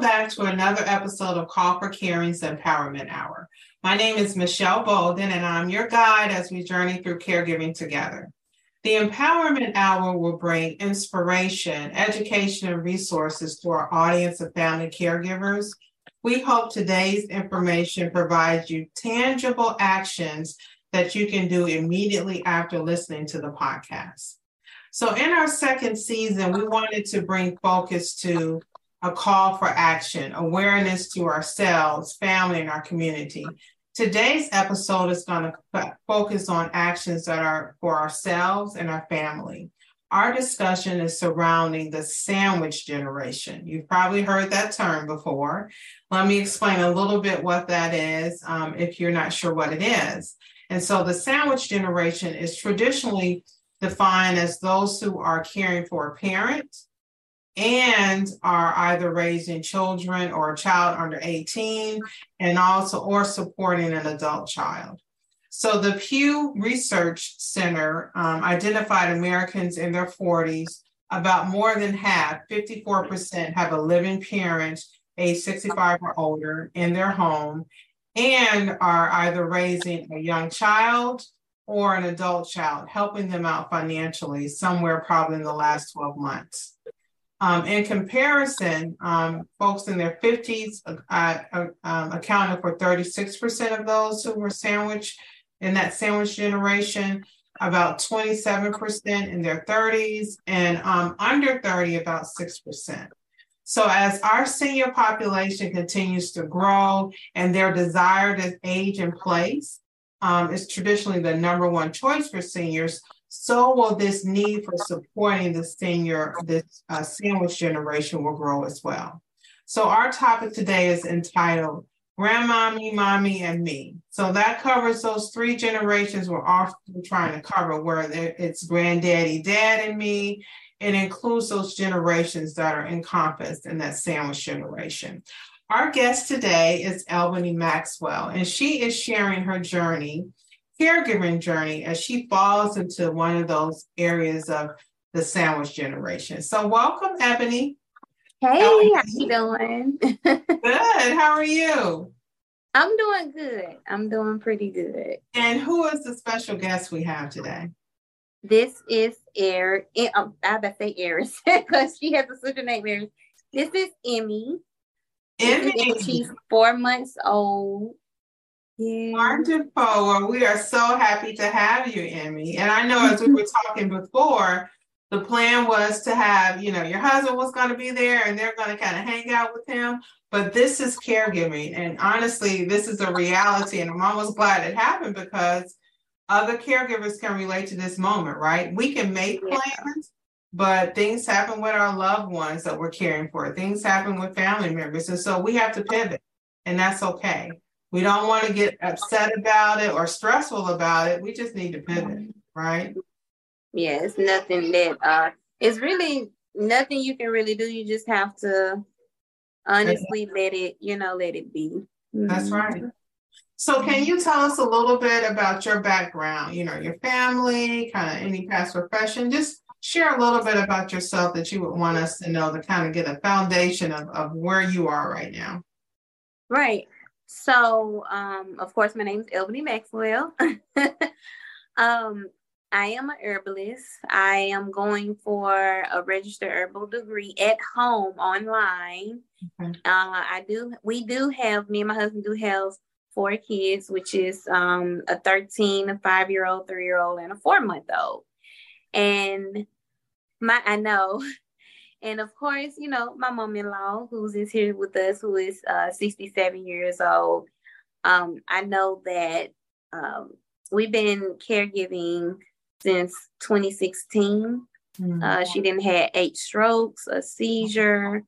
Back to another episode of Call for Caring's Empowerment Hour. My name is Michelle Bolden, and I'm your guide as we journey through caregiving together. The Empowerment Hour will bring inspiration, education, and resources to our audience of family caregivers. We hope today's information provides you tangible actions that you can do immediately after listening to the podcast. So, in our second season, we wanted to bring focus to a call for action, awareness to ourselves, family, and our community. Today's episode is going to focus on actions that are for ourselves and our family. Our discussion is surrounding the sandwich generation. You've probably heard that term before. Let me explain a little bit what that is um, if you're not sure what it is. And so, the sandwich generation is traditionally defined as those who are caring for a parent, and are either raising children or a child under 18 and also or supporting an adult child. So the Pew Research Center um, identified Americans in their 40s, about more than half, 54%, have a living parent age 65 or older in their home and are either raising a young child or an adult child, helping them out financially somewhere probably in the last 12 months. Um, in comparison, um, folks in their 50s uh, uh, um, accounted for 36% of those who were sandwiched in that sandwich generation, about 27% in their 30s, and um, under 30, about 6%. So, as our senior population continues to grow and their desired age and place um, is traditionally the number one choice for seniors, so will this need for supporting the senior, this uh, sandwich generation will grow as well. So our topic today is entitled Grandmommy, Mommy, and Me. So that covers those three generations we're often trying to cover, where it's granddaddy, dad, and me. It includes those generations that are encompassed in that sandwich generation. Our guest today is Elboney Maxwell, and she is sharing her journey caregiving journey as she falls into one of those areas of the sandwich generation. So, welcome, Ebony. Hey, how, how you doing? good. How are you? I'm doing good. I'm doing pretty good. And who is the special guest we have today? This is Air. Um, I have to say Eris because she has a sister named Eris. This is Emmy. Emmy. She's four months old. Yeah. Wonderful. we are so happy to have you, Emmy. And I know as we were talking before, the plan was to have, you know, your husband was going to be there and they're going to kind of hang out with him. But this is caregiving. And honestly, this is a reality. And I'm almost glad it happened because other caregivers can relate to this moment, right? We can make plans, but things happen with our loved ones that we're caring for. Things happen with family members. And so we have to pivot, and that's okay. We don't want to get upset about it or stressful about it. We just need to pivot, right? Yeah, it's nothing that uh it's really nothing you can really do. You just have to honestly let it, you know, let it be. That's mm-hmm. right. So can you tell us a little bit about your background, you know, your family, kind of any past profession? Just share a little bit about yourself that you would want us to know to kind of get a foundation of, of where you are right now. Right. So, um, of course, my name is Elboney Maxwell. um, I am a herbalist. I am going for a registered herbal degree at home online. Okay. Uh, I do. We do have me and my husband do have four kids, which is um, a thirteen, a five year old, three year old, and a four month old. And my I know And of course, you know, my mom in law, who's is here with us, who is uh, 67 years old. Um, I know that um, we've been caregiving since 2016. Mm-hmm. Uh, she didn't had eight strokes, a seizure,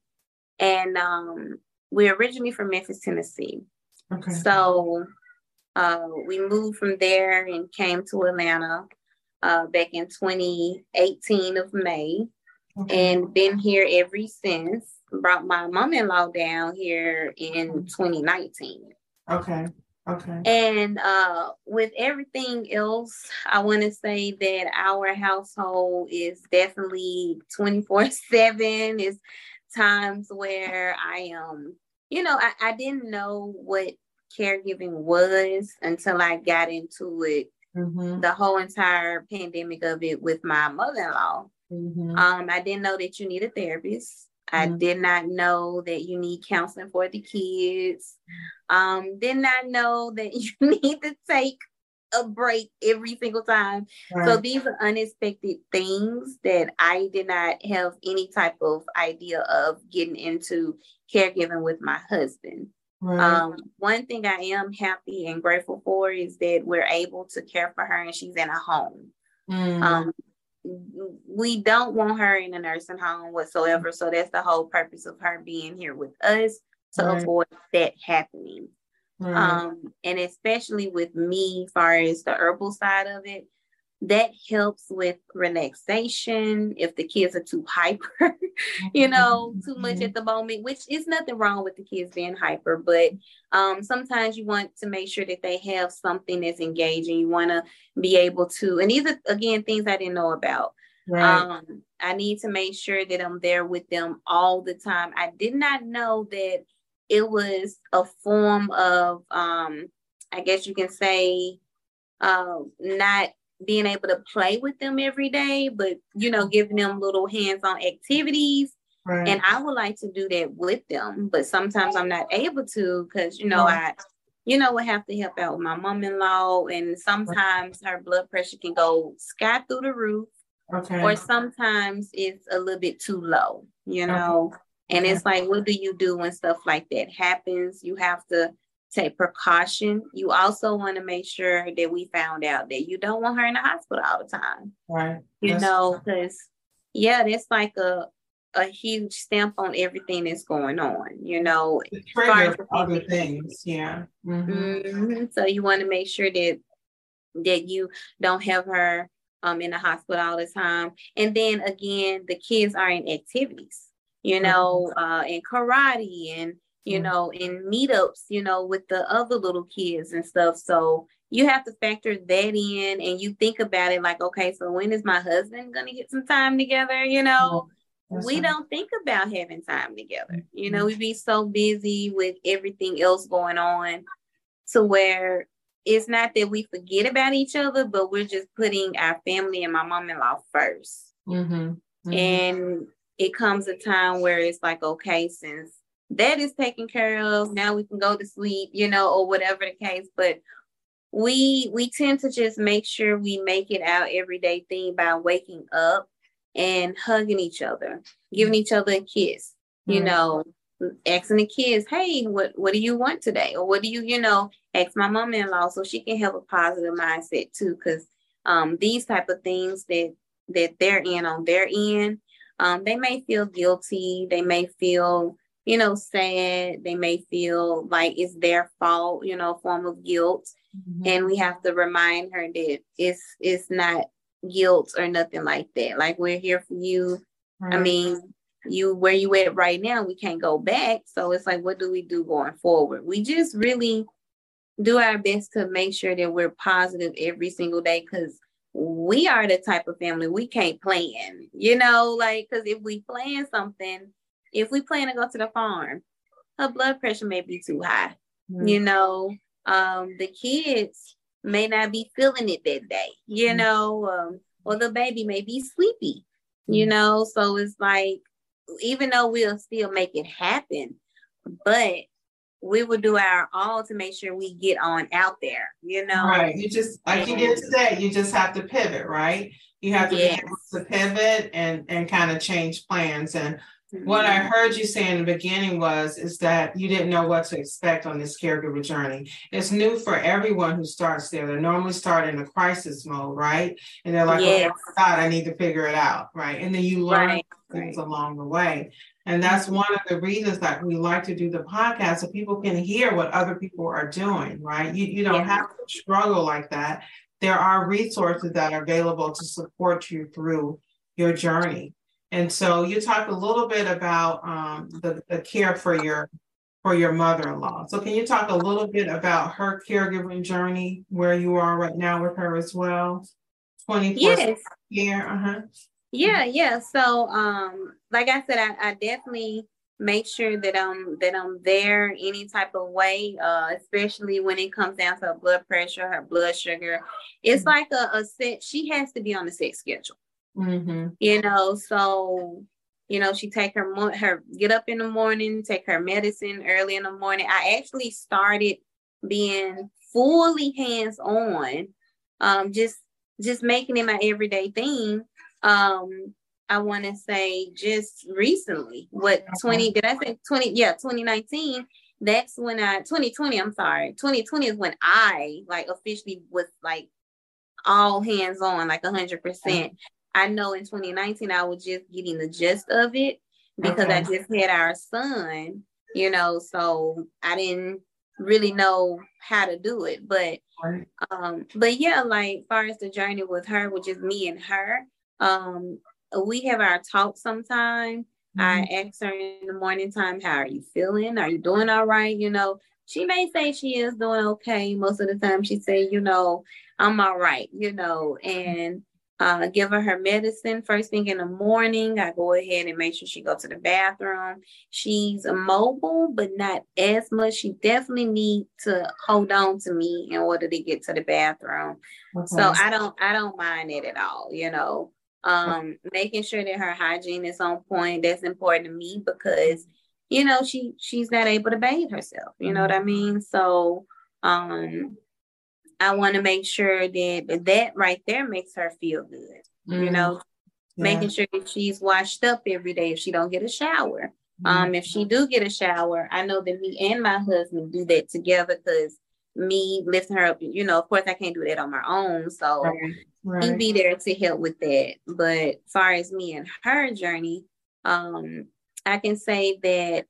and um, we're originally from Memphis, Tennessee. Okay. So uh, we moved from there and came to Atlanta uh, back in 2018 of May, okay. and been here ever since. Brought my mom-in-law down here in 2019. Okay. Okay. And uh, with everything else, I want to say that our household is definitely 24 7. Is times where I um, you know, I, I didn't know what caregiving was until I got into it. Mm-hmm. The whole entire pandemic of it with my mother-in-law. Mm-hmm. Um, I didn't know that you need a therapist. I did not know that you need counseling for the kids. Um, did not know that you need to take a break every single time. Right. So these are unexpected things that I did not have any type of idea of getting into caregiving with my husband. Right. Um, one thing I am happy and grateful for is that we're able to care for her and she's in a home. Mm. Um, we don't want her in a nursing home whatsoever. So that's the whole purpose of her being here with us to right. avoid that happening. Right. Um, and especially with me, far as the herbal side of it, that helps with relaxation if the kids are too hyper you know too much mm-hmm. at the moment which is nothing wrong with the kids being hyper but um, sometimes you want to make sure that they have something that's engaging you want to be able to and these are again things i didn't know about right. um, i need to make sure that i'm there with them all the time i did not know that it was a form of um, i guess you can say uh, not being able to play with them every day, but you know, giving them little hands-on activities. Right. And I would like to do that with them, but sometimes I'm not able to because you know right. I, you know, I have to help out with my mom-in-law, and sometimes her blood pressure can go sky through the roof, okay. or sometimes it's a little bit too low, you know. Okay. And it's like, what do you do when stuff like that happens? You have to take precaution. You also want to make sure that we found out that you don't want her in the hospital all the time. Right. You that's know, because yeah, that's like a a huge stamp on everything that's going on. You know, trigger other things. Yeah. Mm-hmm. Mm-hmm. So you want to make sure that that you don't have her um in the hospital all the time. And then again, the kids are in activities. You know, mm-hmm. uh, in karate and you mm-hmm. know, in meetups, you know, with the other little kids and stuff. So you have to factor that in and you think about it like, okay, so when is my husband going to get some time together? You know, we right. don't think about having time together. You know, mm-hmm. we be so busy with everything else going on to where it's not that we forget about each other, but we're just putting our family and my mom in law 1st mm-hmm. mm-hmm. And it comes a time where it's like, okay, since that is taken care of. Now we can go to sleep, you know, or whatever the case. But we we tend to just make sure we make it our everyday thing by waking up and hugging each other, giving each other a kiss, you mm-hmm. know, asking the kids, hey, what what do you want today? Or what do you, you know, ask my mom-in-law so she can have a positive mindset too. Cause um these type of things that that they're in on their end, um, they may feel guilty, they may feel you know, sad. They may feel like it's their fault, you know, form of guilt. Mm-hmm. And we have to remind her that it's it's not guilt or nothing like that. Like we're here for you. Right. I mean, you where you at right now, we can't go back. So it's like, what do we do going forward? We just really do our best to make sure that we're positive every single day because we are the type of family we can't plan, you know, like because if we plan something, if we plan to go to the farm, her blood pressure may be too high. Mm-hmm. You know, um, the kids may not be feeling it that day, you mm-hmm. know, um, or the baby may be sleepy, you mm-hmm. know. So it's like, even though we'll still make it happen, but we will do our all to make sure we get on out there, you know. Right. You just like you did today, you just have to pivot, right? You have to yes. be able to pivot and and kind of change plans. And what I heard you say in the beginning was is that you didn't know what to expect on this caregiver journey. It's new for everyone who starts there. They normally start in a crisis mode, right? And they're like, yes. "Oh God, I need to figure it out," right? And then you learn right. things right. along the way. And that's mm-hmm. one of the reasons that we like to do the podcast so people can hear what other people are doing, right? You, you don't yeah. have to struggle like that. There are resources that are available to support you through your journey. And so you talked a little bit about um, the, the care for your for your mother-in-law. So can you talk a little bit about her caregiving journey, where you are right now with her as well? 24 yes. year. Uh-huh. Yeah, yeah. So um, like I said, I, I definitely make sure that I'm that I'm there any type of way, uh, especially when it comes down to her blood pressure, her blood sugar. It's mm-hmm. like a, a set, she has to be on a set schedule. Mm-hmm. You know, so you know, she take her her get up in the morning, take her medicine early in the morning. I actually started being fully hands on, um, just just making it my everyday thing. Um, I want to say just recently, what 20 did I say 20? Yeah, 2019. That's when I 2020, I'm sorry. 2020 is when I like officially was like all hands on, like hundred percent. I know in 2019 I was just getting the gist of it because okay. I just had our son, you know, so I didn't really know how to do it. But um, but yeah, like far as the journey with her, which is me and her, um, we have our talk sometime. Mm-hmm. I ask her in the morning time, how are you feeling? Are you doing all right? You know, she may say she is doing okay. Most of the time she say, you know, I'm all right, you know, and uh, give her her medicine first thing in the morning. I go ahead and make sure she go to the bathroom. She's mobile, but not as much. She definitely need to hold on to me in order to get to the bathroom. Okay. So I don't I don't mind it at all. You know, um, making sure that her hygiene is on point. That's important to me because you know she she's not able to bathe herself. You know what I mm-hmm. mean? So um I want to make sure that that right there makes her feel good. Mm. You know, yeah. making sure that she's washed up every day if she don't get a shower. Mm. Um, if she do get a shower, I know that me and my husband do that together because me lifting her up, you know, of course I can't do that on my own. So right. Right. he'd be there to help with that. But as far as me and her journey, um, I can say that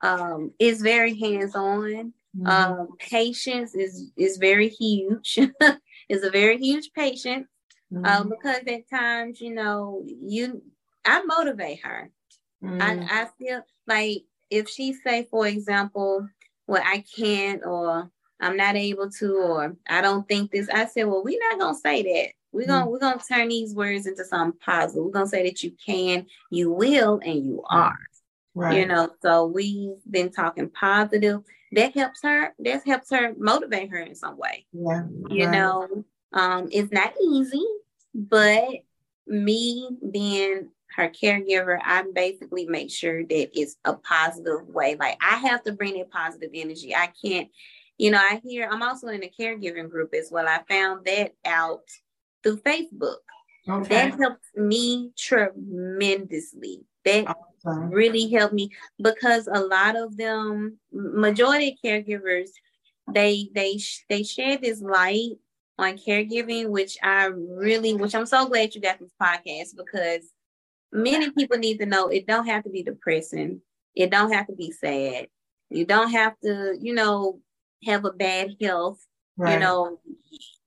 um, it's very hands-on. Mm-hmm. Um, patience is is very huge. it's a very huge patience mm-hmm. um, because at times, you know, you I motivate her. Mm-hmm. I, I feel like if she say, for example, well, I can't or I'm not able to or I don't think this, I said, well, we're not gonna say that. We're gonna mm-hmm. we're gonna turn these words into something positive. We're gonna say that you can, you will, and you are. Right. You know, so we've been talking positive. That helps her that helps her motivate her in some way. Yeah you right. know um it's not easy but me being her caregiver i basically make sure that it's a positive way. Like i have to bring that positive energy. I can't you know i hear i'm also in a caregiving group as well. I found that out through facebook. Okay. that helps me tremendously. That really helped me because a lot of them, majority of caregivers, they they they share this light on caregiving, which I really, which I'm so glad you got this podcast because many people need to know it don't have to be depressing. It don't have to be sad. You don't have to, you know, have a bad health. Right. You know,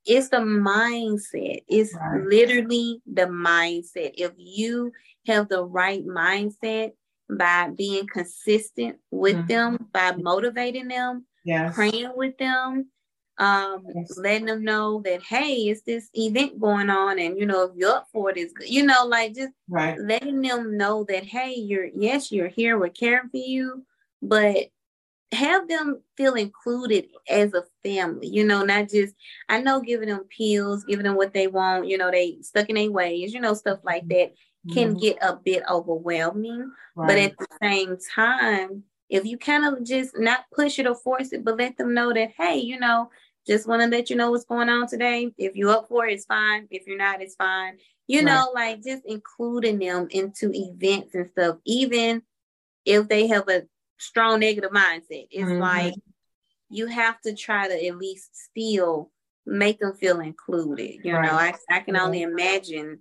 it's the mindset. It's right. literally the mindset. If you have the right mindset by being consistent with mm-hmm. them, by motivating them, yes. praying with them, um, yes. letting them know that hey, it's this event going on, and you know if you're up for it, is good. You know, like just right. letting them know that hey, you're yes, you're here, we're caring for you, but have them feel included as a family, you know, not just I know giving them pills, giving them what they want, you know, they stuck in their ways, you know, stuff like mm-hmm. that can mm-hmm. get a bit overwhelming. Right. But at the same time, if you kind of just not push it or force it, but let them know that, hey, you know, just want to let you know what's going on today. If you're up for it, it's fine. If you're not, it's fine. You right. know, like just including them into events and stuff, even if they have a strong negative mindset. It's mm-hmm. like you have to try to at least still make them feel included. You right. know, I, I can only imagine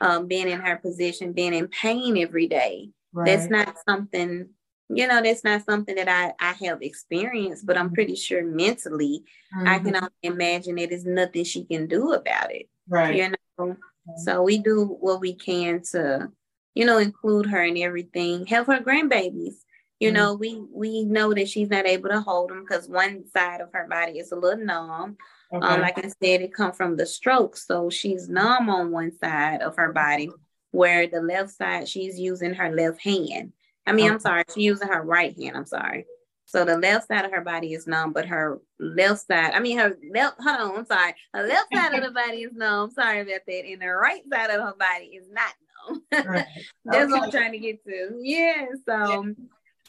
um, being in her position, being in pain every day. Right. That's not something, you know, that's not something that I, I have experienced, but I'm mm-hmm. pretty sure mentally mm-hmm. I can mm-hmm. only imagine it is nothing she can do about it. Right. You know, so we do what we can to, you know, include her in everything, help her grandbabies. You mm-hmm. know, we we know that she's not able to hold them because one side of her body is a little numb. Um, okay. Um, like I said, it come from the stroke, so she's numb on one side of her body, where the left side she's using her left hand. I mean, okay. I'm sorry, she's using her right hand. I'm sorry. So the left side of her body is numb, but her left side, I mean her left, hold on, I'm sorry. Her left side of the body is numb. Sorry about that. And the right side of her body is not numb. Right. That's okay. what I'm trying to get to. Yeah. So,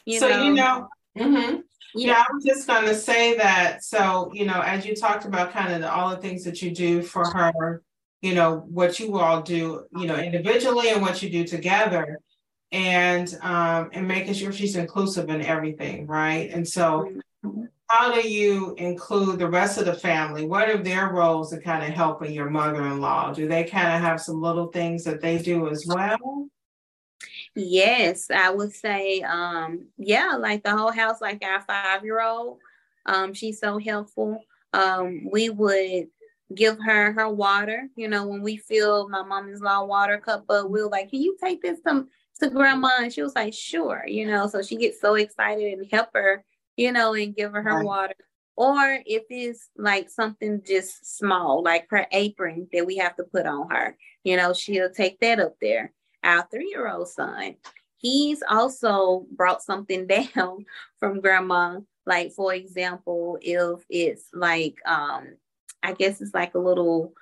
you so know. you know, mm-hmm. yeah. I was just gonna say that. So, you know, as you talked about kind of the, all the things that you do for her, you know, what you all do, you know, individually and what you do together and um, and making sure she's inclusive in everything, right? And so, how do you include the rest of the family? What are their roles in kind of helping your mother-in-law? Do they kind of have some little things that they do as well? Yes, I would say, um, yeah, like the whole house, like our five-year-old, um, she's so helpful. Um, we would give her her water. You know, when we fill my mom-in-law water cup but we'll like, can you take this to to grandma and she was like sure you know so she gets so excited and help her you know and give her her right. water or if it's like something just small like her apron that we have to put on her you know she'll take that up there our three-year-old son he's also brought something down from grandma like for example if it's like um i guess it's like a little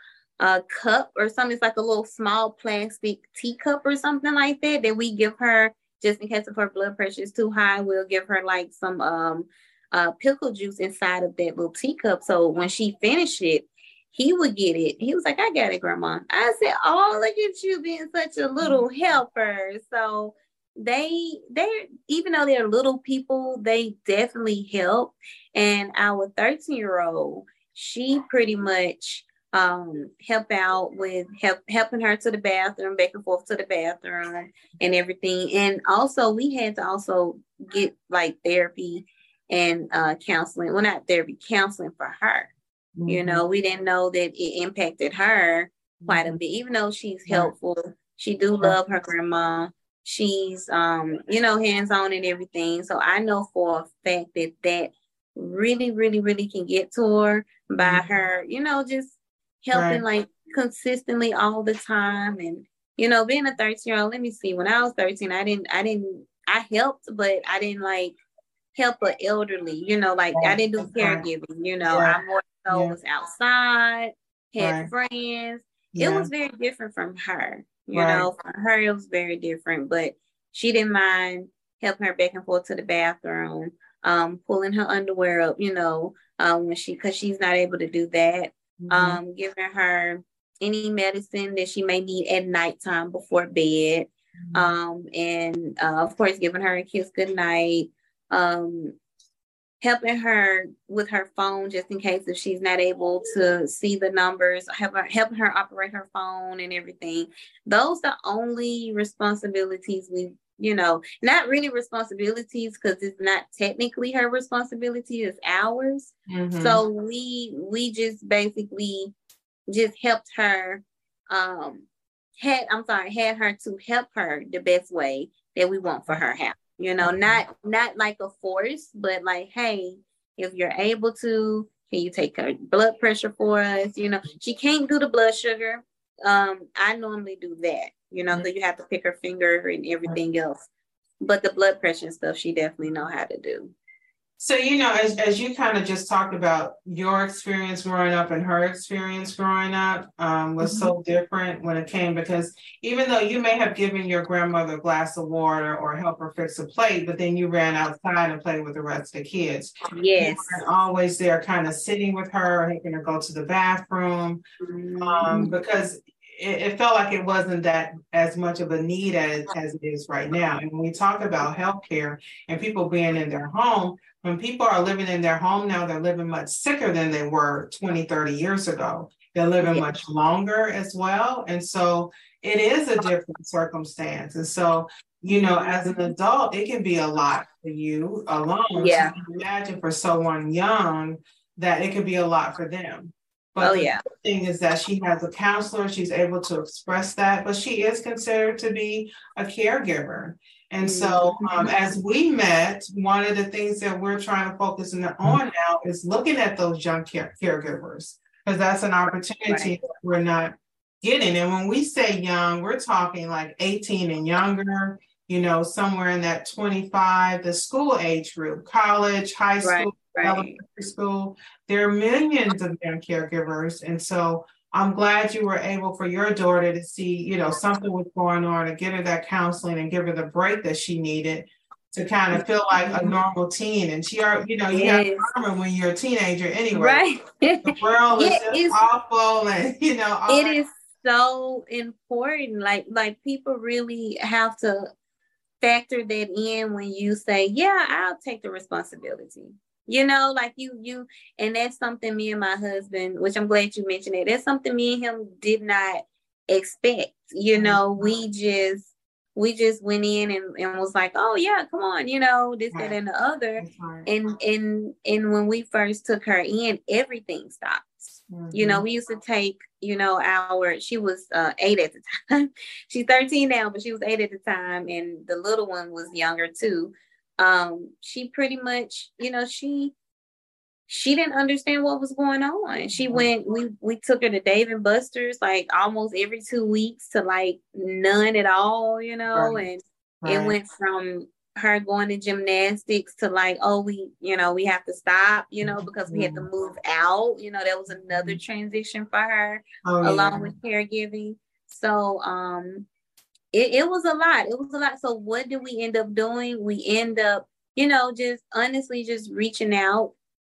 a cup or something. It's like a little small plastic teacup or something like that that we give her just in case if her blood pressure is too high. We'll give her like some um uh pickle juice inside of that little teacup. So when she finishes it, he would get it. He was like, I got it, grandma. I said, Oh, look at you being such a little helper. So they they're even though they're little people, they definitely help. And our 13 year old, she pretty much um, help out with help helping her to the bathroom, back and forth to the bathroom, and everything. And also, we had to also get like therapy and uh, counseling. Well, not therapy, counseling for her. Mm-hmm. You know, we didn't know that it impacted her quite a mm-hmm. bit. Even though she's helpful, she do love her grandma. She's um, you know, hands on and everything. So I know for a fact that that really, really, really can get to her by mm-hmm. her, you know, just helping right. like consistently all the time and you know being a 13 year old let me see when i was 13 i didn't i didn't i helped but i didn't like help an elderly you know like right. i didn't do caregiving you know yeah. i more so yeah. was outside had right. friends yeah. it was very different from her you know for her it was very different but she didn't mind helping her back and forth to the bathroom um pulling her underwear up you know um when she because she's not able to do that mm-hmm. um, giving her any medicine that she may need at nighttime before bed, mm-hmm. um, and uh, of course, giving her a kiss goodnight, um, helping her with her phone just in case if she's not able to see the numbers, helping her, helping her operate her phone and everything. Those are only responsibilities we you know, not really responsibilities because it's not technically her responsibility, it's ours. Mm-hmm. So we we just basically just helped her um had I'm sorry, had her to help her the best way that we want for her house. You know, not not like a force, but like, hey, if you're able to, can you take her blood pressure for us? You know, she can't do the blood sugar. Um, I normally do that you know, mm-hmm. so you have to pick her finger and everything else. But the blood pressure and stuff, she definitely know how to do. So, you know, as, as you kind of just talked about your experience growing up and her experience growing up um, was mm-hmm. so different when it came because even though you may have given your grandmother a glass of water or help her fix a plate, but then you ran outside and played with the rest of the kids. Yes. You always there kind of sitting with her, helping her go to the bathroom. Mm-hmm. Um, because it, it, felt like it wasn't that as much of a need as, as it is right now. And when we talk about healthcare and people being in their home, when people are living in their home now, they're living much sicker than they were 20, 30 years ago. they're living yeah. much longer as well. And so it is a different circumstance. And so, you know, as an adult, it can be a lot for you alone. Yeah. So imagine for someone young that it could be a lot for them. But oh, the yeah. thing is that she has a counselor, she's able to express that, but she is considered to be a caregiver. And so, mm-hmm. um, as we met, one of the things that we're trying to focus on now is looking at those young care- caregivers, because that's an opportunity right. we're not getting. And when we say young, we're talking like 18 and younger, you know, somewhere in that 25, the school age group, college, high school, right right. elementary school. There are millions of young caregivers. And so I'm glad you were able for your daughter to see, you know, something was going on and get her that counseling and give her the break that she needed to kind of feel like a mm-hmm. normal teen. And she are, you know, you yes. have to when you're a teenager anyway. Right. The world is just awful and you know, it that. is so important. Like like people really have to factor that in when you say, Yeah, I'll take the responsibility you know like you you and that's something me and my husband which i'm glad you mentioned it that's something me and him did not expect you mm-hmm. know we just we just went in and, and was like oh yeah come on you know this that and the other and and and when we first took her in everything stopped mm-hmm. you know mm-hmm. we used to take you know our she was uh, eight at the time she's 13 now but she was eight at the time and the little one was younger too um, she pretty much, you know, she she didn't understand what was going on. She mm-hmm. went, we we took her to Dave and Buster's like almost every two weeks to like none at all, you know, right. and right. it went from her going to gymnastics to like, oh, we, you know, we have to stop, you know, because we had to mm-hmm. move out. You know, that was another transition for her, oh, along yeah. with caregiving. So um it, it was a lot. It was a lot. So what did we end up doing? We end up, you know, just honestly just reaching out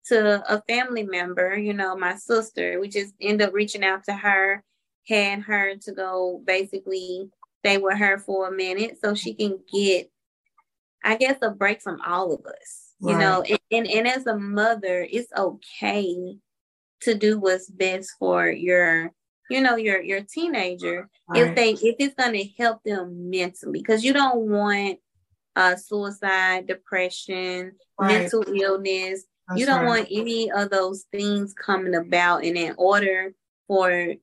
to a family member, you know, my sister. We just end up reaching out to her, had her to go basically stay with her for a minute so she can get, I guess, a break from all of us. Right. You know, and, and, and as a mother, it's okay to do what's best for your you know your your teenager right. if they if it's going to help them mentally because you don't want uh suicide depression right. mental illness That's you don't right. want any of those things coming about and in order for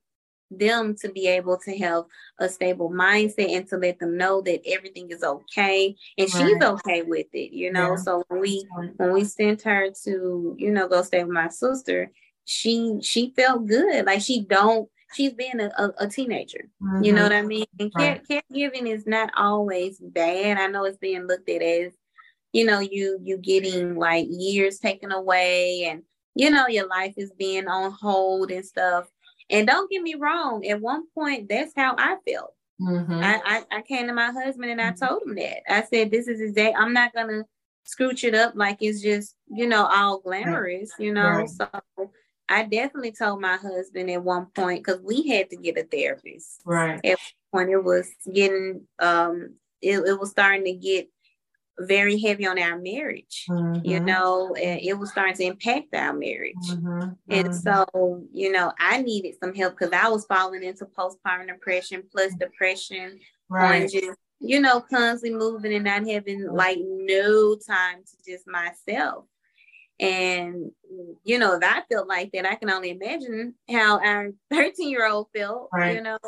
them to be able to have a stable mindset and to let them know that everything is okay and right. she's okay with it you know yeah. so when we when we sent her to you know go stay with my sister she she felt good like she don't she's being a, a, a teenager. Mm-hmm. You know mm-hmm. what I mean? And care, caregiving is not always bad. I know it's being looked at as, you know, you you getting like years taken away and you know your life is being on hold and stuff. And don't get me wrong, at one point that's how I felt. Mm-hmm. I, I, I came to my husband and I mm-hmm. told him that. I said, This is exact I'm not gonna scooch it up like it's just, you know, all glamorous, you know. Right. So I definitely told my husband at one point because we had to get a therapist. Right. At one point, it was getting um, it, it was starting to get very heavy on our marriage. Mm-hmm. You know, and it was starting to impact our marriage. Mm-hmm. And mm-hmm. so, you know, I needed some help because I was falling into postpartum depression plus depression right. on just you know, constantly moving and not having like no time to just myself. And, you know, if I felt like that, I can only imagine how our 13 year old felt, right. you know.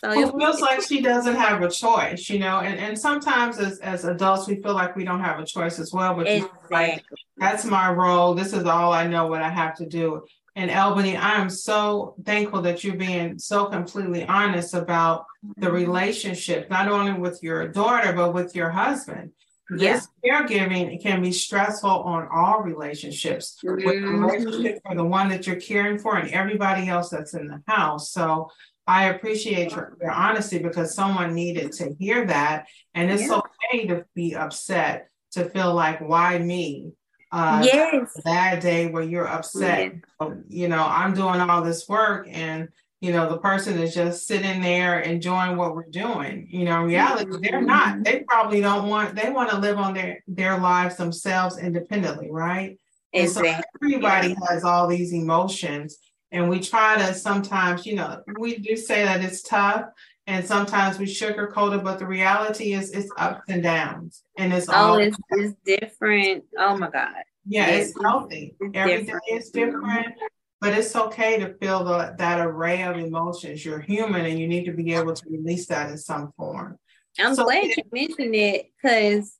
So it feels like she doesn't have a choice, you know, and, and sometimes as, as adults, we feel like we don't have a choice as well, but exactly. like, that's my role. This is all I know what I have to do. And Elboney, I am so thankful that you're being so completely honest about the mm-hmm. relationship, not only with your daughter, but with your husband. This caregiving can be stressful on all relationships, mm-hmm. with relationship for the one that you're caring for and everybody else that's in the house. So I appreciate your, your honesty because someone needed to hear that. And it's yeah. okay to be upset, to feel like, why me? Uh, yes. Bad day where you're upset. You know, I'm doing all this work and you know the person is just sitting there enjoying what we're doing you know in reality mm-hmm. they're not they probably don't want they want to live on their their lives themselves independently right exactly. so everybody yeah. has all these emotions And we try to sometimes, you know, we do say that it's tough and sometimes we sugarcoat it, but the reality is it's ups and downs. And it's oh, all it's, it's different. Oh my God. yeah, it's, it's healthy. it's Every day different. is different, but it's okay to feel the, that array of emotions. You're human and you need to be able to release that in some form. I'm So- glad you mentioned it because,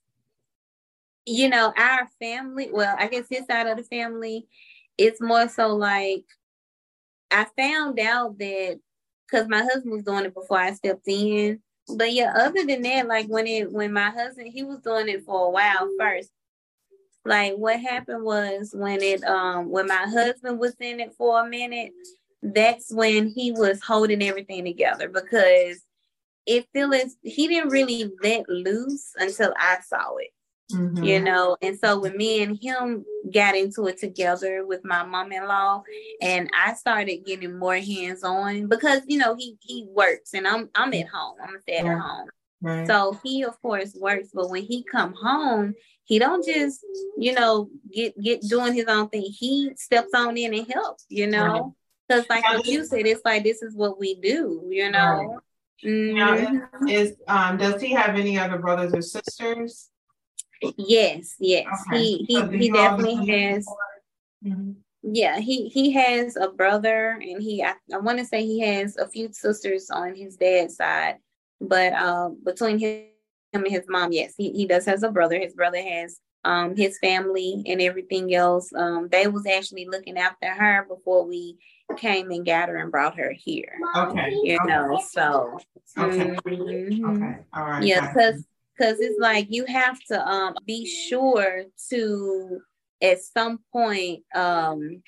you know, our family, well, I guess his side of the family, it's more so like I found out that because my husband was doing it before I stepped in. But yeah, other than that, like when it when my husband he was doing it for a while first. Like what happened was when it um when my husband was in it for a minute, that's when he was holding everything together because it feels he didn't really let loose until I saw it, Mhm. you know. And so when me and him got into it together with my mom-in-law, and I started getting more hands-on because you know he he works and I'm I'm at home. I'm a stay at home. Right. So he of course works, but when he come home, he don't just, you know, get get doing his own thing. He steps on in and helps, you know. Because like what you said, it's like this is what we do, you know. Now, Mhm. is um does he have any other brothers or sisters? Yes, yes. Okay. He he So he definitely live has Mhm. yeah, he he has a brother and he I, I want to say he has a few sisters on his dad's side, but um between him and his mom, yes, he, he does has a brother. His brother has um his family and everything else. Um they was actually looking after her before we came and got her and brought her here. Okay. You okay, know, so Okay. mhm. Okay. All right. Yeah, because because it's like you have to um be sure to at some point um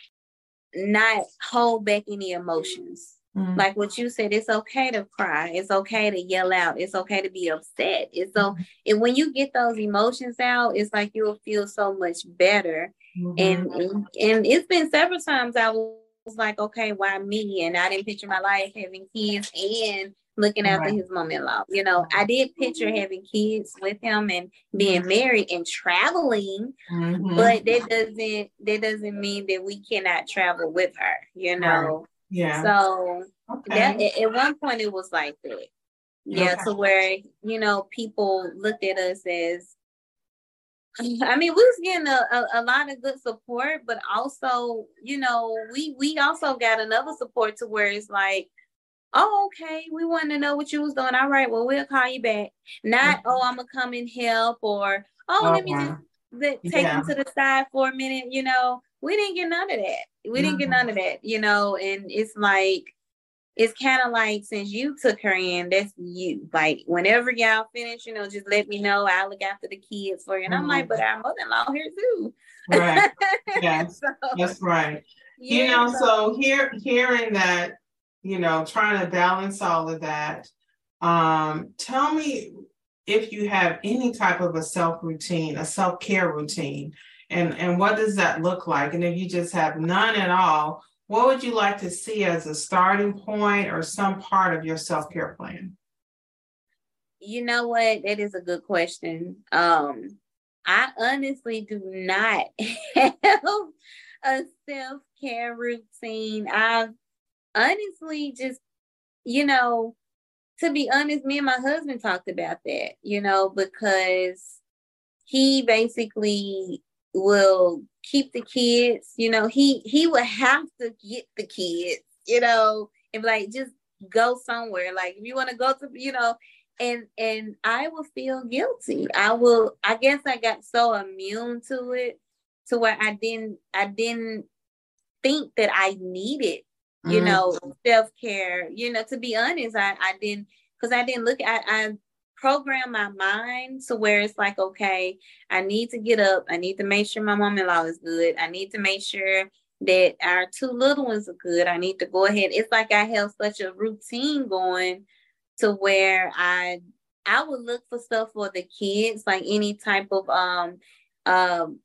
not hold back any emotions. Mhm. Like what you said, it's okay to cry, it's okay to yell out, it's okay to be upset. It's so and when you get those emotions out, it's like you'll feel so much better. Mhm. And and, and it's been several times I was like, okay, why me? And I didn't picture my life having kids and looking after Right. his mom-in-law. You know, I did picture having kids with him and being married and traveling, Mhm. but that doesn't that doesn't mean that we cannot travel with her, you know. Yeah. So okay. that at one point it was like that. Yeah, Okay. to where you know people looked at us as I mean, we was getting a, a, a lot of good support, but also, you know, we we also got another support to where it's like, oh, okay, we want to know what you was doing. All right, well, we'll call you back. Not, Mhm. oh, I'm gonna come and help, or oh, let me just let, take Yeah. him to the side for a minute. You know, we didn't get none of that. We didn't get Mhm. none of that. You know, and it's like it's kind of like since you took her in, that's you. Like whenever y'all finish, you know, just let me know. I'll look after the kids for you. And I'm like, Mhm. but our mother-in-law here too. Right. Yes. so, That's right. you yeah, know so here hearing that you know trying to balance all of that um tell me if you have any type of a self routine a self-care routine and and what does that look like and if you just have none at all what would you like to see as a starting point or some part of your self-care plan you know what? That is a good question. Um, I honestly do not have a self care routine. I've honestly just, you know, to be honest, me and my husband talked about that, you know, because he basically will keep the kids, you know, he he would have to get the kids, you know, and like just go somewhere. Like if you want to go to, you know, and and I will feel guilty. I will I guess I got so immune to it to where I didn't I didn't think that I needed, you Mhm. know, self-care. You know, to be honest, I, I didn't because I didn't look I I programmed my mind to where it's like, okay, I need to get up, I need to make sure my mom-in-law is good, I need to make sure that our two little ones are good. I need to go ahead. It's like I have such a routine going to where I I would look for stuff for the kids, like any type of um um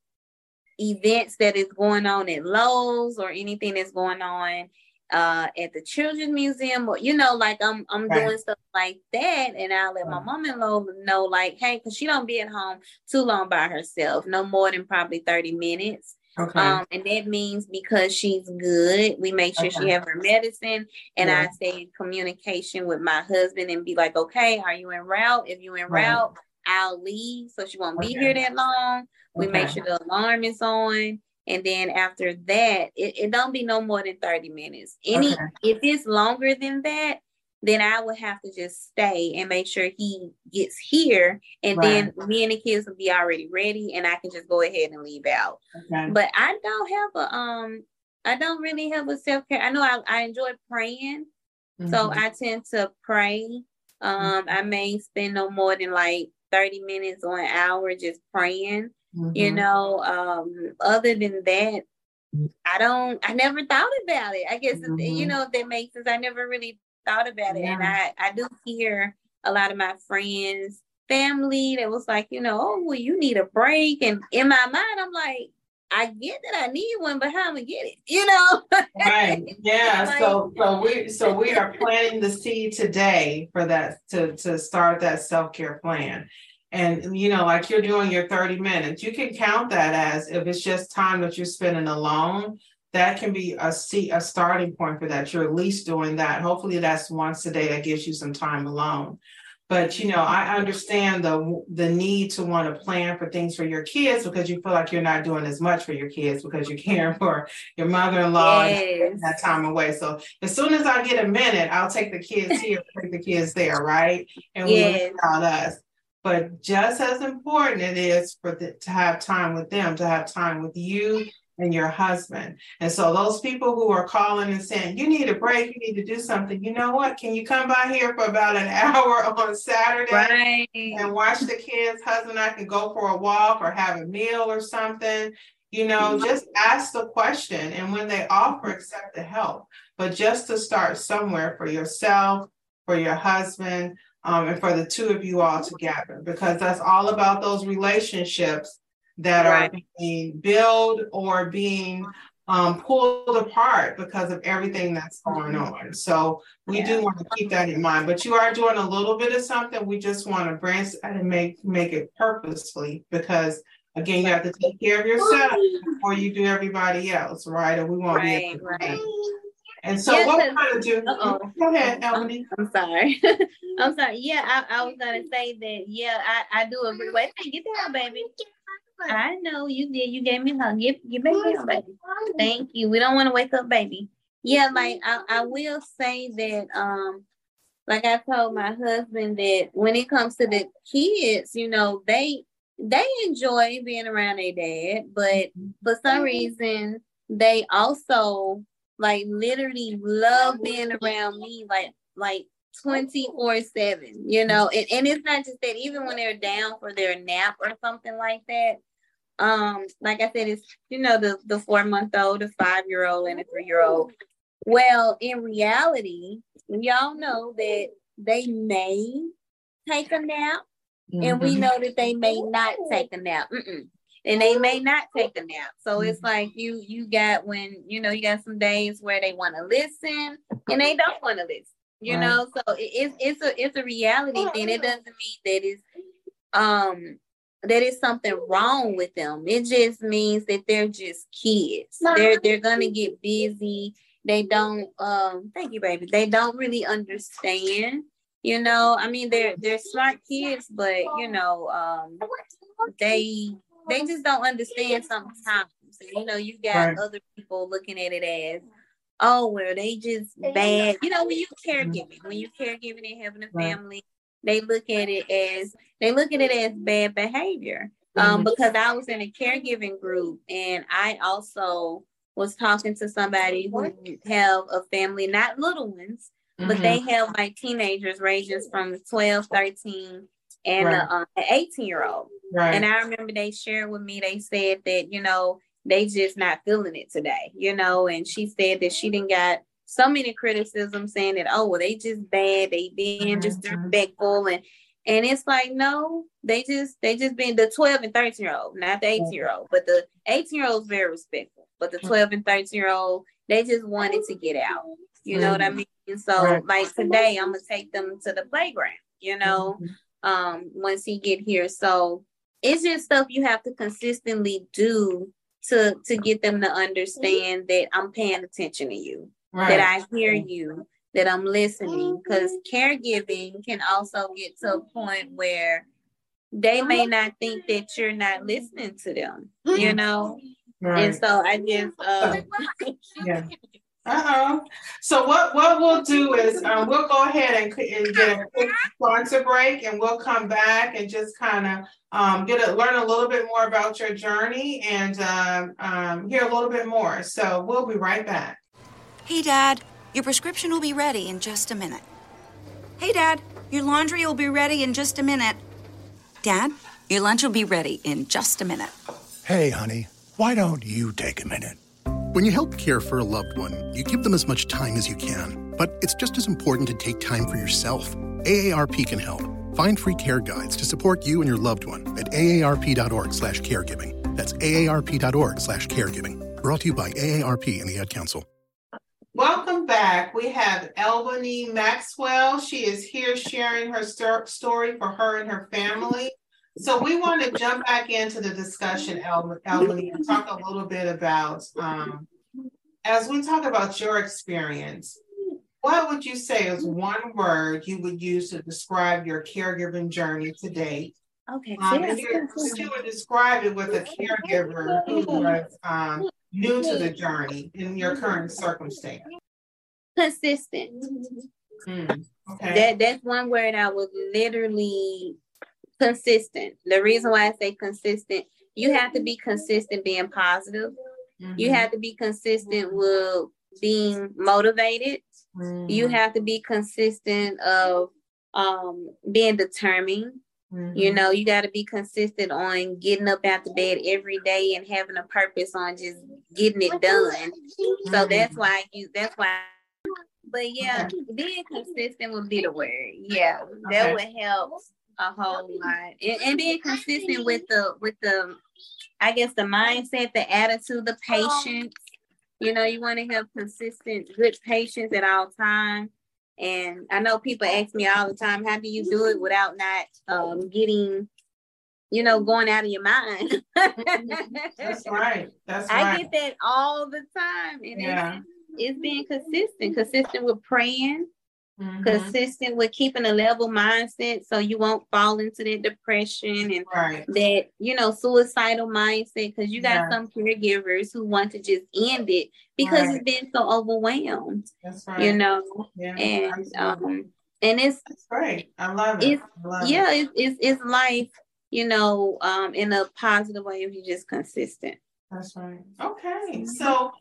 events that is going on at Lowe's or anything that's going on uh at the children's museum or you know like I'm I'm Right. doing stuff like that and I'll let my mom-in-law know like hey because she don't be at home too long by herself no more than probably 30 minutes Okay. Um, and that means because she's good, we make sure okay. she have her medicine. And yeah. I stay in communication with my husband and be like, okay, are you en route? If you're en right. route, I'll leave. So she won't okay. be here that long. We make sure the alarm is on. And then after that, it, it don't be no more than 30 minutes. Any if it's longer than that, then I would have to just stay and make sure he gets here. And right. then me and the kids will be already ready and I can just go ahead and leave out. Okay. But I don't have a um I don't really have a self-care. I know I, I enjoy praying. Mm-hmm. So I tend to pray. Um, mm-hmm. I may spend no more than like 30 minutes or an hour just praying. Mm-hmm. You know, um, other than that, I don't I never thought about it. I guess you mm-hmm. know if that makes sense. I never really thought about it. Yeah. And I, I do hear a lot of my friends, family that was like, you know, oh, well, you need a break. And in my mind, I'm like, I get that I need one, but how am I get it? You know? right. Yeah. like, so so we so we are planting the seed today for that to to start that self-care plan. And you know, like you're doing your 30 minutes, you can count that as if it's just time that you're spending alone, that can be a see a starting point for that. You're at least doing that. Hopefully that's once a day that gives you some time alone. But you know, I understand the the need to want to plan for things for your kids because you feel like you're not doing as much for your kids because you're caring for your mother-in-law yes. that time away. So as soon as I get a minute, I'll take the kids here, take the kids there, right? And yes. we about us. But just as important it is for the, to have time with them, to have time with you and your husband. And so those people who are calling and saying, you need a break, you need to do something, you know what? Can you come by here for about an hour on Saturday right. and watch the kids? Husband I can go for a walk or have a meal or something. You know, mm-hmm. just ask the question. And when they offer, accept the help. But just to start somewhere for yourself, for your husband, um, and for the two of you all together, because that's all about those relationships that right. are being built or being um, pulled apart because of everything that's going mm-hmm. on. So we yeah. do want to keep that in mind. But you are doing a little bit of something. We just want to branch and make make it purposefully because again, you have to take care of yourself before you do everybody else, right? And we won't right, be to right. And so, yes, what we're to do? Uh-oh. Go ahead, Elboney. I'm, I'm sorry. I'm sorry. Yeah, I, I was going to say that. Yeah, I, I do agree. Wait, get down, baby. I know you did. You gave me a hug. Give, give baby a baby. Thank you. We don't want to wake up baby. Yeah, like I, I will say that um like I told my husband that when it comes to the kids, you know, they they enjoy being around their dad, but for some reason they also like literally love being around me like like 24 7 you know and, and it's not just that even when they're down for their nap or something like that um like i said it's you know the the four month old the five year old and a three year old well in reality y'all know that they may take a nap mm-hmm. and we mm-hmm. know that they may not take a nap Mm-mm. And they may not take a nap. So it's mm-hmm. like you you got when you know you got some days where they want to listen and they don't want to listen you right. know? So it's it's a it's a reality thing. It doesn't mean that it's um that is something wrong with them. It just means that they're just kids. They're they're gonna get busy. They don't um thank you baby. They don't really understand you know? I mean they're they're smart kids but you know um they they just don't understand sometimes you know you got right. other people looking at it as oh well they just bad you know when you caregiving when you caregiving and having a family they look at it as they look at it as bad behavior um mm-hmm. because i was in a caregiving group and i also was talking to somebody who have a family not little ones mm-hmm. but they have like teenagers ranges from 12 13 and right. uh, an 18 year old right. and i remember they shared with me they said that you know they just not feeling it today, you know. And she said that she didn't got so many criticisms saying that, oh, well, they just bad, they being just mm-hmm. disrespectful and and it's like, no, they just they just been the 12 and 13 year old, not the 18 year old, but the 18 year old is very respectful. But the 12 and 13 year old, they just wanted to get out. You know what I mm-hmm. mean? So right. like today I'm gonna take them to the playground, you know, mm-hmm. Um, once he get here. So it's just stuff you have to consistently do to to get them to understand that I'm paying attention to you, right. that I hear you, that I'm listening. Because caregiving can also get to a point where they may not think that you're not listening to them, you know. Right. And so I just um, yeah. Uh-oh. So what what we'll do is um, we'll go ahead and, and, get a quick sponsor break, and we'll come back and just kind of um, get a learn a little bit more about your journey and um, um, hear a little bit more. So we'll be right back. Hey, Dad, your prescription will be ready in just a minute. Hey, Dad, your laundry will be ready in just a minute. Dad, your lunch will be ready in just a minute. Hey, honey, why don't you take a minute? When you help care for a loved one, you give them as much time as you can. But it's just as important to take time for yourself. AARP can help. Find free care guides to support you and your loved one at aarp.org slash caregiving. That's aarp.org slash caregiving. Brought to you by AARP and the Ad Council. Welcome back. We have Elboney Maxwell. She is here sharing her st- story for her and her family. So we want to jump back into the discussion, Elboney, and talk a little bit about, um, as we talk about your experience, what would you say is one word you would use to describe your caregiving journey to date? Okay. Um, yes. you, you would describe it with a caregiver who was um, new to the journey in your current circumstance. Consistent. Mm, okay. That that's one word I would literally consistent. The reason why I say consistent, you have to be consistent being positive. Mm-hmm. You have to be consistent with being motivated. Mm-hmm. You have to be consistent of um, being determined. Mm-hmm. You know, you got to be consistent on getting up out the bed every day and having a purpose on just getting it done. So mm-hmm. that's why you. That's why. But yeah, being consistent would be the word. Yeah, that would help a whole lot. And, and being consistent with the with the i guess the mindset the attitude the patience. You know you want to have consistent good patience at all times and i know people ask me all the time how do you do it without not um, getting you know going out of your mind? That's right. That's right. i get that all the time. And yeah. it's, it's being consistent consistent with praying Mm-hmm. consistent with keeping a level mindset so you won't fall into that depression and right. that you know suicidal mindset because you got yeah. some caregivers who want to just end it because right. it's been so overwhelmed right. you know yeah, and um and it's That's great i love it it's, love yeah it. it's, it's it's life you know um in a positive way if you're just consistent that's right okay so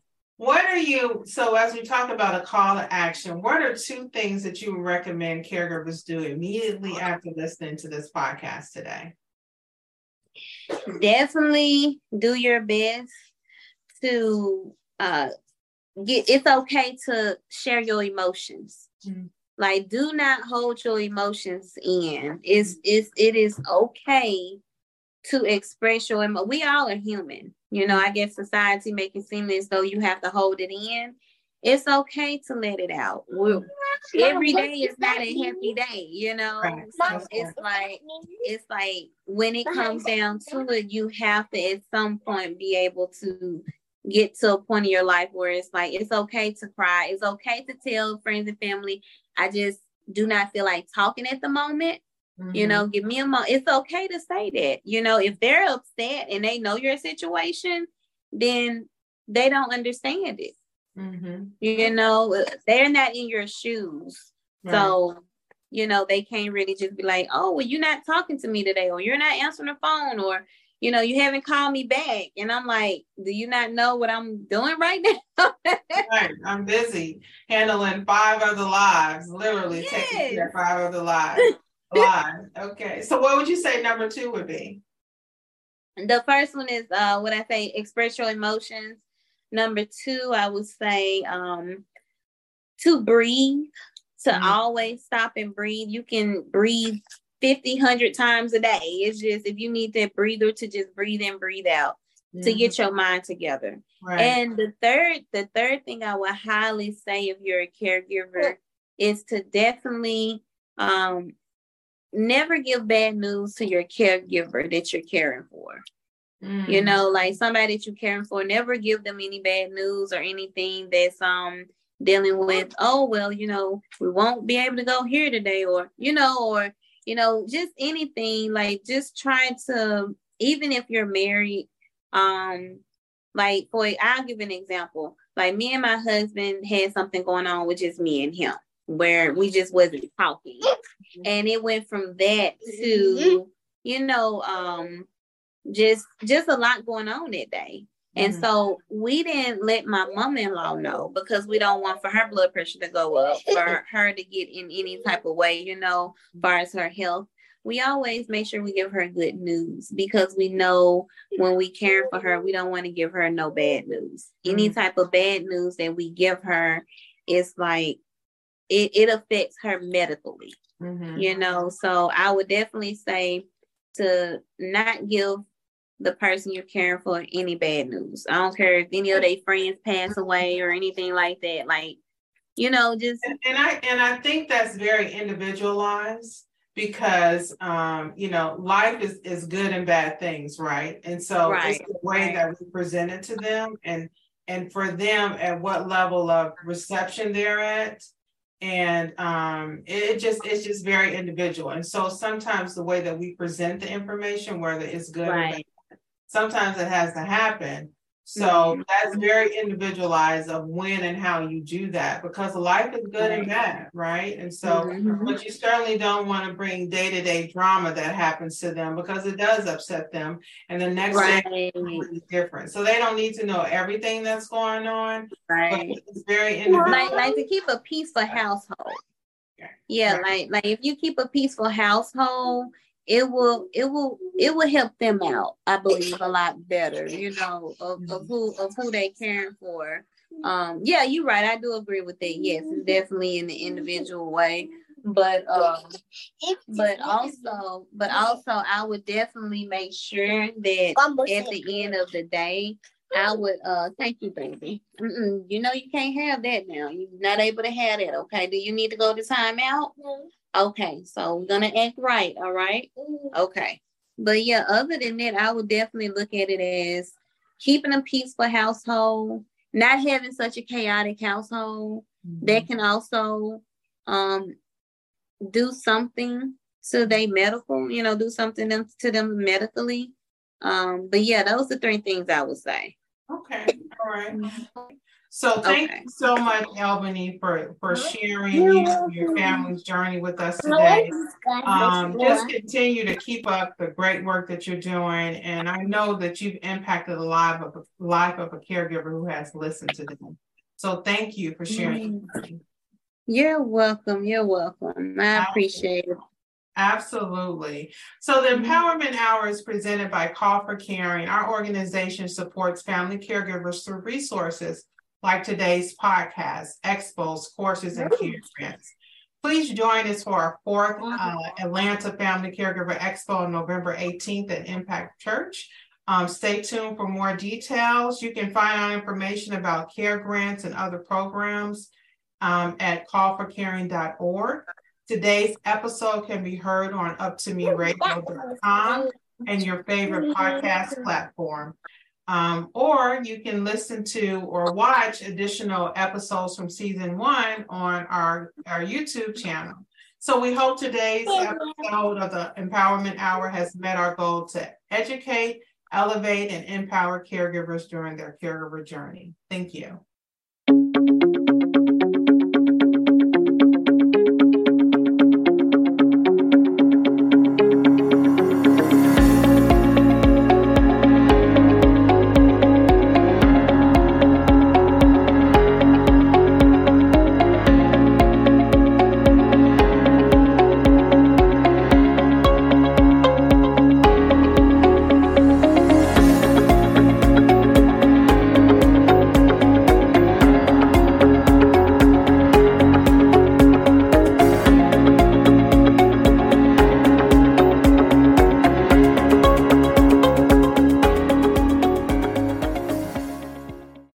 what are you, so as we talk about a call to action, what are two things that you would recommend caregivers do immediately after listening to this podcast today? Definitely do your best to uh, get, it's okay to share your emotions. Mm-hmm. Like, do not hold your emotions in. It's, it's, it is okay to express your emotion. We all are human. You know, I guess society make it seem as though you have to hold it in. It's okay to let it out. We're, every day is not a happy day, you know. Right. So it's like it's like when it comes down to it, you have to at some point be able to get to a point in your life where it's like it's okay to cry. It's okay to tell friends and family, I just do not feel like talking at the moment. Mm-hmm. You know, give me a moment. It's okay to say that. You know, if they're upset and they know your situation, then they don't understand it. Mm-hmm. You know, they're not in your shoes. Right. So, you know, they can't really just be like, oh, well, you're not talking to me today, or you're not answering the phone, or, you know, you haven't called me back. And I'm like, do you not know what I'm doing right now? right. I'm busy handling five other lives, literally yes. taking care of five other lives. Okay. So what would you say number two would be? The first one is uh what I say express your emotions. Number two, I would say um to breathe, to mm-hmm. always stop and breathe. You can breathe 50, 100 times a day. It's just if you need that breather to just breathe in, breathe out mm-hmm. to get your mind together. Right. And the third, the third thing I would highly say if you're a caregiver is to definitely um never give bad news to your caregiver that you're caring for. Mm. You know, like somebody that you're caring for, never give them any bad news or anything that's um dealing with, oh well, you know, we won't be able to go here today, or you know, or you know, just anything, like just try to even if you're married, um, like for I'll give an example. Like me and my husband had something going on with just me and him where we just wasn't talking. And it went from that to, you know, um, just just a lot going on that day. And mm-hmm. so we didn't let my mom-in-law know because we don't want for her blood pressure to go up, for her to get in any type of way, you know, far as her health. We always make sure we give her good news because we know when we care for her, we don't want to give her no bad news. Any mm-hmm. type of bad news that we give her is like it, it affects her medically. Mm-hmm. You know, so I would definitely say to not give the person you're caring for any bad news. I don't care if any of their friends pass away or anything like that. Like, you know, just and, and I and I think that's very individualized because um, you know, life is is good and bad things, right? And so right. it's the way that we present it to them and and for them at what level of reception they're at and um, it, just it's just very individual and so sometimes the way that we present the information whether it's good right. or bad sometimes it has to happen. So mm-hmm. that's very individualized of when and how you do that because life is good and bad, right? And so, mm-hmm. but you certainly don't want to bring day to day drama that happens to them because it does upset them. And the next right. day is different. So they don't need to know everything that's going on. Right. it's very individual. Like, like to keep a peaceful household. Yeah, right. like like if you keep a peaceful household, it will it will it will help them out i believe a lot better you know of, of who of who they caring for um yeah you're right i do agree with that yes definitely in the individual way but um but also but also i would definitely make sure that at the end of the day I would uh thank you, baby. Mm-mm, you know you can't have that now. You're not able to have that. Okay. Do you need to go to timeout? Mm-hmm. Okay, so we're gonna act right, all right? Okay. But yeah, other than that, I would definitely look at it as keeping a peaceful household, not having such a chaotic household mm-hmm. that can also um do something to their medical, you know, do something to them medically. Um, but yeah, those are three things I would say. Okay, all right. So thank okay. you so much, Elboney, for for sharing you, your family's journey with us today. Um, just continue to keep up the great work that you're doing, and I know that you've impacted the life of a life of a caregiver who has listened to them. So thank you for sharing. You're welcome. You're welcome. I appreciate it. Absolutely. So, the mm-hmm. Empowerment Hour is presented by Call for Caring. Our organization supports family caregivers through resources like today's podcast, expos, courses, and care grants. Please join us for our fourth uh, Atlanta Family Caregiver Expo on November 18th at Impact Church. Um, stay tuned for more details. You can find out information about care grants and other programs um, at callforcaring.org. Today's episode can be heard on up2meradio.com and your favorite podcast platform. Um, or you can listen to or watch additional episodes from season one on our, our YouTube channel. So we hope today's episode of the Empowerment Hour has met our goal to educate, elevate, and empower caregivers during their caregiver journey. Thank you.